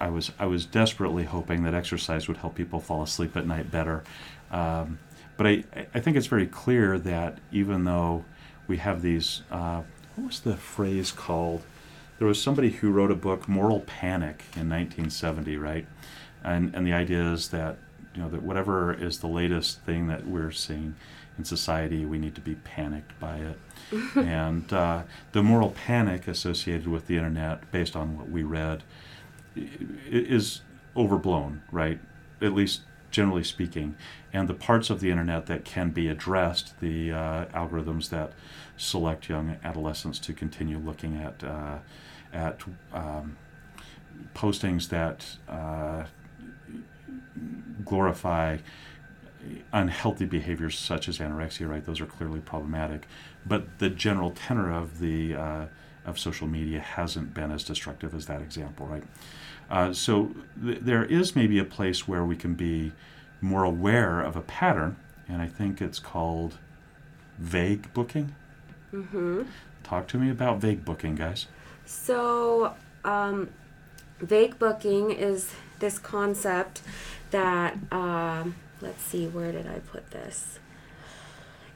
I was I was desperately hoping that exercise would help people fall asleep at night better. Um, but I, I think it's very clear that even though we have these, uh, what was the phrase called? There was somebody who wrote a book, Moral Panic, in 1970, right? And and the idea is that you know that whatever is the latest thing that we're seeing in society, we need to be panicked by it. and uh, the moral panic associated with the internet, based on what we read, is overblown, right? At least generally speaking. And the parts of the internet that can be addressed, the uh, algorithms that select young adolescents to continue looking at uh, at um, postings that uh, glorify unhealthy behaviors such as anorexia, right? Those are clearly problematic. But the general tenor of the uh, of social media hasn't been as destructive as that example, right? Uh, so th- there is maybe a place where we can be more aware of a pattern, and I think it's called vague booking. Mm-hmm. Talk to me about vague booking, guys. So, um, vague booking is this concept that, um, let's see, where did I put this?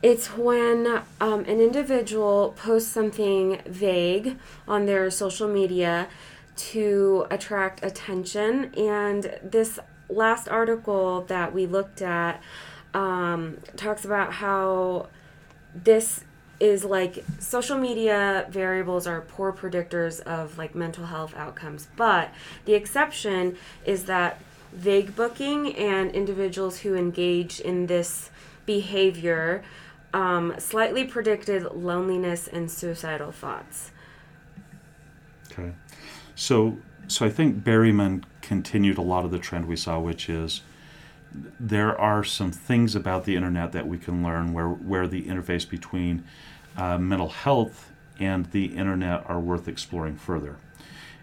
It's when um, an individual posts something vague on their social media to attract attention. And this last article that we looked at um, talks about how this is like social media variables are poor predictors of like mental health outcomes but the exception is that vague booking and individuals who engage in this behavior um, slightly predicted loneliness and suicidal thoughts Okay. So so I think Berryman continued a lot of the trend we saw, which is there are some things about the internet that we can learn where, where the interface between uh, mental health and the internet are worth exploring further.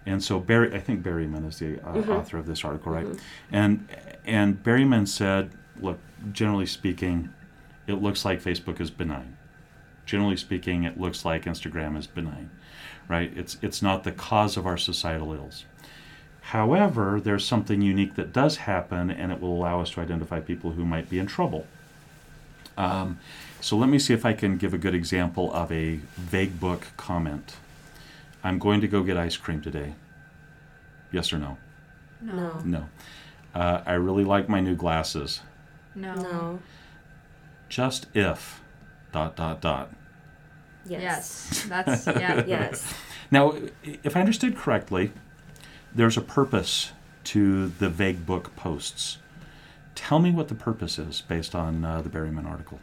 And so Barry, I think Berryman is the uh, author of this article, right? And and Berryman said, look, generally speaking, it looks like Facebook is benign. Generally speaking, it looks like Instagram is benign, right? It's it's not the cause of our societal ills. However, there's something unique that does happen, and it will allow us to identify people who might be in trouble. Um, so let me see if I can give a good example of a vague book comment. I'm going to go get ice cream today. Yes or no? No. No. Uh, I really like my new glasses. No. No. Just if. Dot dot dot. Yes. Yes. That's yeah. Yes. Now, if I understood correctly, there's a purpose to the vague book posts. Tell me what the purpose is based on uh, the Berryman article.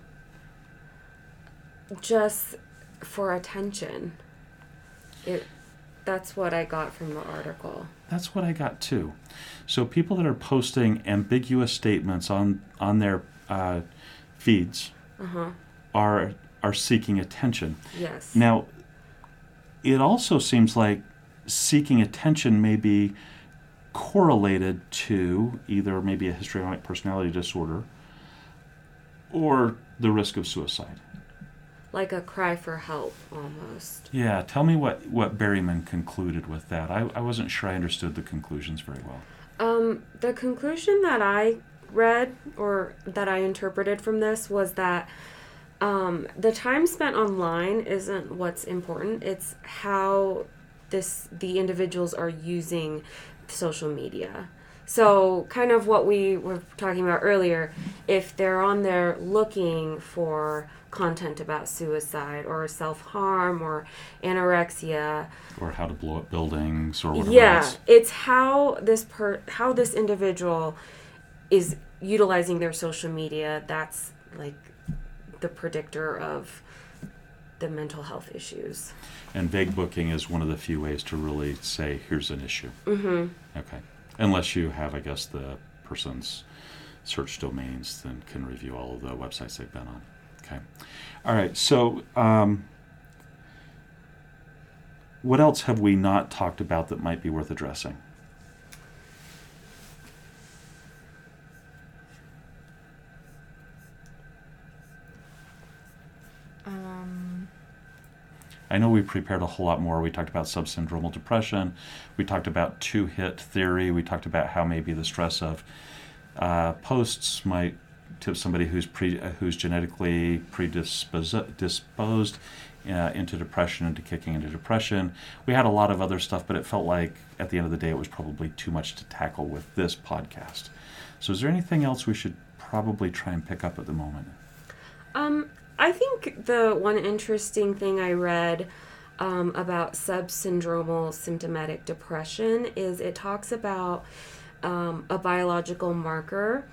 Just for attention. It. That's what I got from the article. That's what I got too. So people that are posting ambiguous statements on on their uh, feeds Uh huh. are are seeking attention. Yes. Now, it also seems like seeking attention may be correlated to either maybe a histrionic personality disorder or the risk of suicide. Like a cry for help almost. Yeah, tell me what, what Berryman concluded with that. I, I wasn't sure I understood the conclusions very well. Um, the conclusion that I read or that I interpreted from this was that um, the time spent online isn't what's important. It's how this the individuals are using social media. So, kind of what we were talking about earlier, if they're on there looking for content about suicide or self harm or anorexia, Or how to blow up buildings or whatever yeah, else. it's how this per how this individual is utilizing their social media. That's like the predictor of the mental health issues. And vague booking is one of the few ways to really say, here's an issue. Mm-hmm. Okay. Unless you have, I guess, the person's search domains, then can review all of the websites they've been on. Okay. All right. So, um, what else have we not talked about that might be worth addressing? I know we prepared a whole lot more. We talked about subsyndromal depression. We talked about two hit theory. We talked about how maybe the stress of uh, posts might tip somebody who's pre, who's genetically predisposed uh, into depression, into kicking into depression. We had a lot of other stuff, but it felt like at the end of the day it was probably too much to tackle with this podcast. So, is there anything else we should probably try and pick up at the moment? Um, think the one interesting thing I read um, about subsyndromal symptomatic depression is it talks about um, a biological marker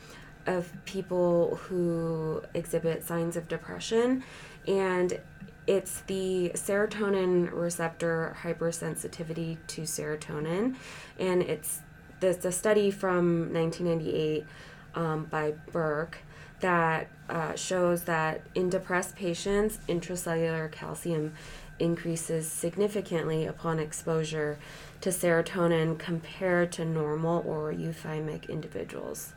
of people who exhibit signs of depression, and it's the serotonin receptor hypersensitivity to serotonin, and it's there's a study from 1998 um, by Burke that uh, shows that in depressed patients, intracellular calcium increases significantly upon exposure to serotonin compared to normal or euthymic individuals.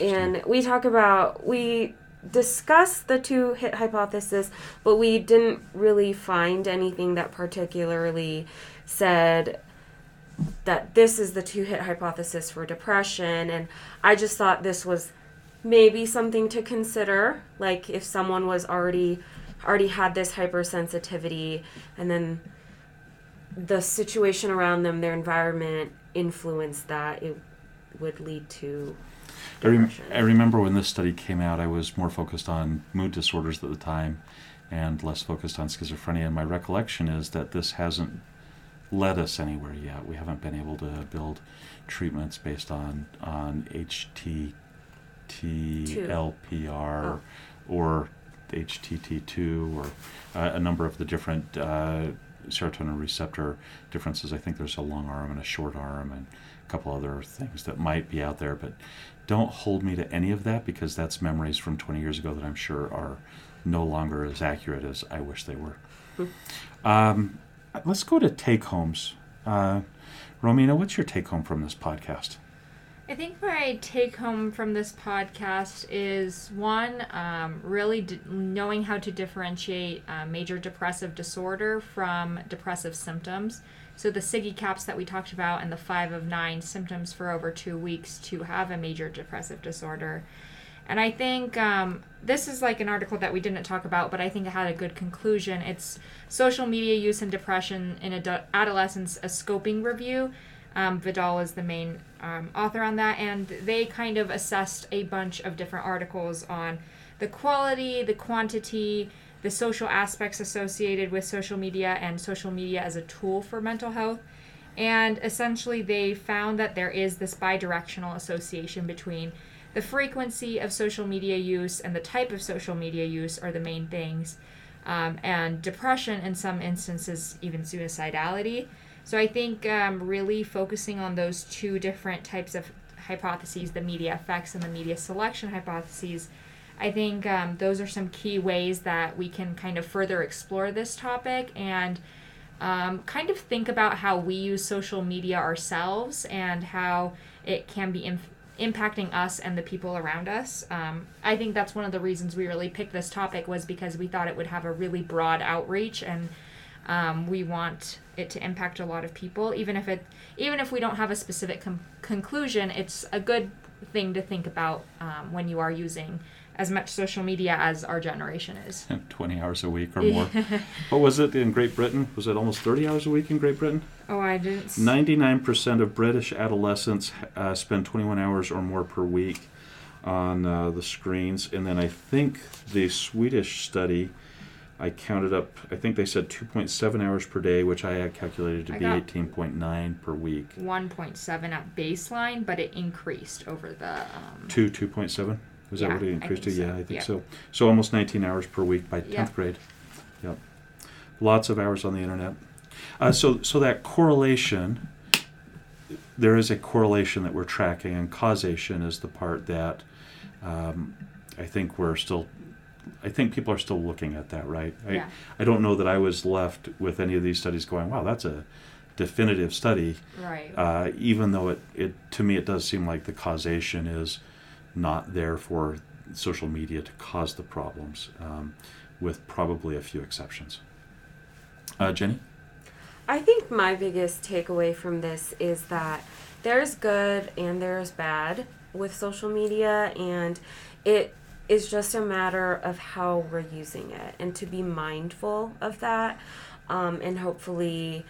And we talk about, we discuss the two hit hypothesis, but we didn't really find anything that particularly said that this is the two hit hypothesis for depression. And I just thought this was maybe something to consider like if someone was already already had this hypersensitivity and then the situation around them their environment influenced that it would lead to I, rem- I remember when this study came out, I was more focused on mood disorders at the time and less focused on schizophrenia. And my recollection is that this hasn't led us anywhere yet. We haven't been able to build treatments based on, on HTTLPR Oh. or HTT2 or uh, a number of the different uh, serotonin receptor differences. I think there's a long arm and a short arm and a couple other things that might be out there, but don't hold me to any of that because that's memories from 20 years ago that I'm sure are no longer as accurate as I wish they were. Um, let's go to take homes. Uh, Romina, what's your take home from this podcast? I think my take home from this podcast is one, um, really d- knowing how to differentiate uh, major depressive disorder from depressive symptoms. So, the SIGECAPS that we talked about and the five of nine symptoms for over two weeks to have a major depressive disorder. And I think um, this is like an article that we didn't talk about, but I think it had a good conclusion. It's Social Media Use and Depression in Ad- Adolescence, a scoping review. Um, Vidal is the main um, author on that, and they kind of assessed a bunch of different articles on the quality, the quantity, the social aspects associated with social media, and social media as a tool for mental health. And essentially, they found that there is this bidirectional association between the frequency of social media use and the type of social media use are the main things. Um, and depression, in some instances, even suicidality. So I think um, really focusing on those two different types of hypotheses, the media effects and the media selection hypotheses, I think um, those are some key ways that we can kind of further explore this topic and um, kind of think about how we use social media ourselves and how it can be inf- impacting us and the people around us. Um, I think that's one of the reasons we really picked this topic was because we thought it would have a really broad outreach and um, we want it to impact a lot of people, even if it, even if we don't have a specific com- conclusion. It's a good thing to think about um, when you are using as much social media as our generation is. 20 hours a week or more. what was it in Great Britain? Was it almost 30 hours a week in Great Britain? Oh, I didn't. 99% of British adolescents uh, spend 21 hours or more per week on uh, the screens. And then I think the Swedish study, I counted up, I think they said 2.7 hours per day, which I had calculated to I be got- 18.9 per week. 1.7 at baseline, but it increased over the. Um, To 2.7? Was Yeah, that what it I increased think to? so. Yeah, I think Yeah. so. So almost 19 hours per week by 10th Yeah. grade. Yep. Lots of hours on the internet. Uh, so, so that correlation, there is a correlation that we're tracking, and causation is the part that um, I think we're still. I think people are still looking at that, right? I, Yeah. I don't know that I was left with any of these studies going, "Wow, that's a definitive study." right. uh, even though it, it to me it does seem like the causation is not there for social media to cause the problems, um, with probably a few exceptions. Uh, Jenny, I think my biggest takeaway from this is that there's good and there's bad with social media, and it is just a matter of how we're using it and to be mindful of that. Um, and hopefully,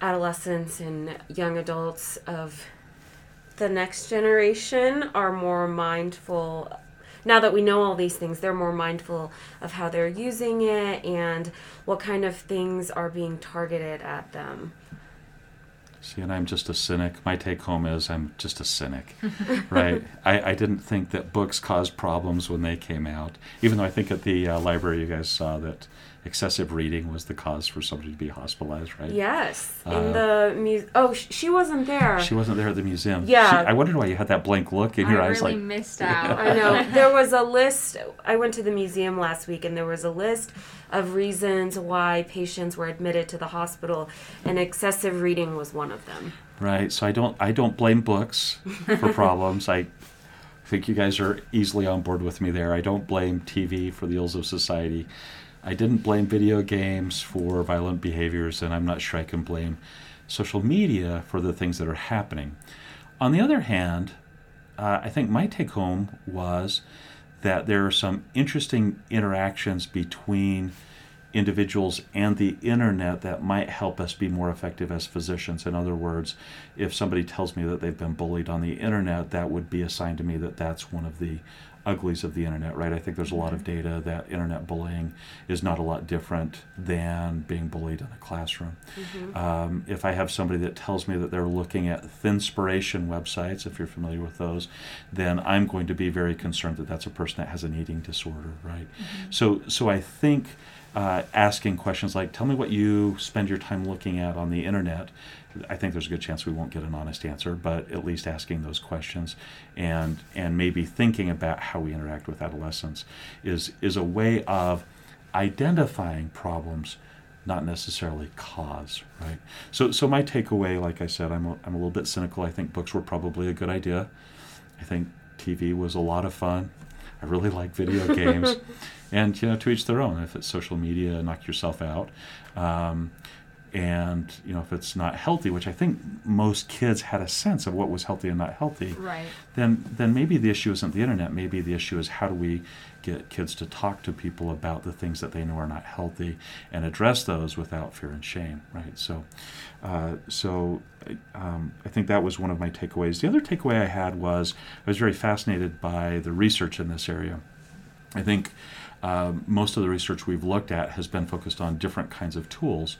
adolescents and young adults of the next generation are more mindful now that we know all these things, they're more mindful of how they're using it and what kind of things are being targeted at them. See, and I'm just a cynic. My take home is I'm just a cynic, right? I, I didn't think that books caused problems when they came out, even though I think at the uh, library you guys saw that excessive reading was the cause for somebody to be hospitalized, right? Yes, Uh, in the mu- Oh, sh- she wasn't there. She wasn't there at the museum. Yeah. She- I wondered why you had that blank look in your I eyes, really like missed out. I know. There was a list. I went to the museum last week and there was a list of reasons why patients were admitted to the hospital, and excessive reading was one of them. Right. So I don't I don't blame books for problems. I think you guys are easily on board with me there. I don't blame TV for the ills of society. I didn't blame video games for violent behaviors, and I'm not sure I can blame social media for the things that are happening. On the other hand, uh, I think my take home was that there are some interesting interactions between individuals and the internet that might help us be more effective as physicians. In other words, if somebody tells me that they've been bullied on the internet, that would be a sign to me that that's one of the uglies of the internet, right? I think there's a lot of data that internet bullying is not a lot different than being bullied in a classroom. Um, if I have somebody that tells me that they're looking at Thinspiration websites, if you're familiar with those, then I'm going to be very concerned that that's a person that has an eating disorder, right? So, so I think uh, asking questions like, "Tell me what you spend your time looking at on the internet." I think there's a good chance we won't get an honest answer, but at least asking those questions and and maybe thinking about how we interact with adolescents is is a way of identifying problems, not necessarily cause, right? So so my takeaway, like I said, I'm a, I'm a little bit cynical. I think books were probably a good idea. I think TV was a lot of fun. I really like video games, and you know, to each their own. If it's social media, knock yourself out. Um, and you know if it's not healthy which i think most kids had a sense of what was healthy and not healthy Right. then then maybe the issue isn't the internet. Maybe the issue is how do we get kids to talk to people about the things that they know are not healthy and address those without fear and shame right? So uh, so um, i think that was one of my takeaways. The other takeaway i had was i was very fascinated by the research in this area. I think um, most of the research we've looked at has been focused on different kinds of tools,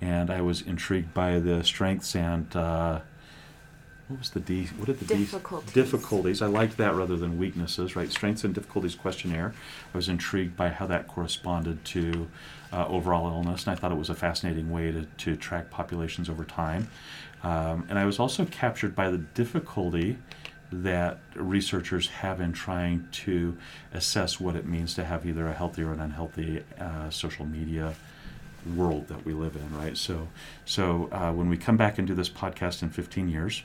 and I was intrigued by the strengths and uh, what was the D? What did the D- Difficulties. difficulties? I liked that rather than weaknesses, right? Strengths and difficulties questionnaire. I was intrigued by how that corresponded to uh, overall illness, and I thought it was a fascinating way to, to track populations over time. Um, and I was also captured by the difficulty that researchers have in trying to assess what it means to have either a healthy or an unhealthy uh, social media world that we live in, right? So, so uh, when we come back and do this podcast in 15 years,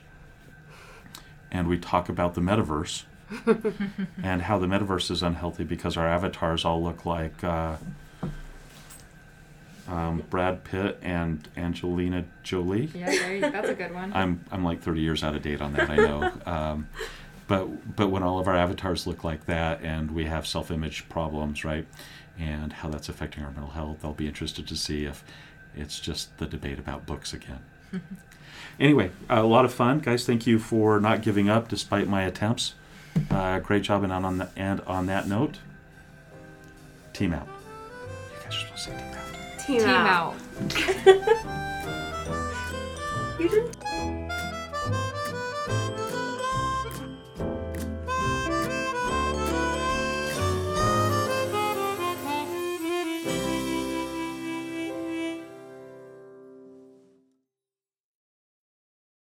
and we talk about the metaverse and how the metaverse is unhealthy because our avatars all look like uh, um, Brad Pitt and Angelina Jolie. Yeah, you, that's a good one. I'm I'm like 30 years out of date on that. I know. um, but but when all of our avatars look like that, and we have self-image problems, right, and how that's affecting our mental health, I'll be interested to see if it's just the debate about books again. anyway, a lot of fun, guys. Thank you for not giving up despite my attempts. Uh, great job, and on the, and on that note, team out. You guys are supposed to say team out. Team, Team out. out. You didn't.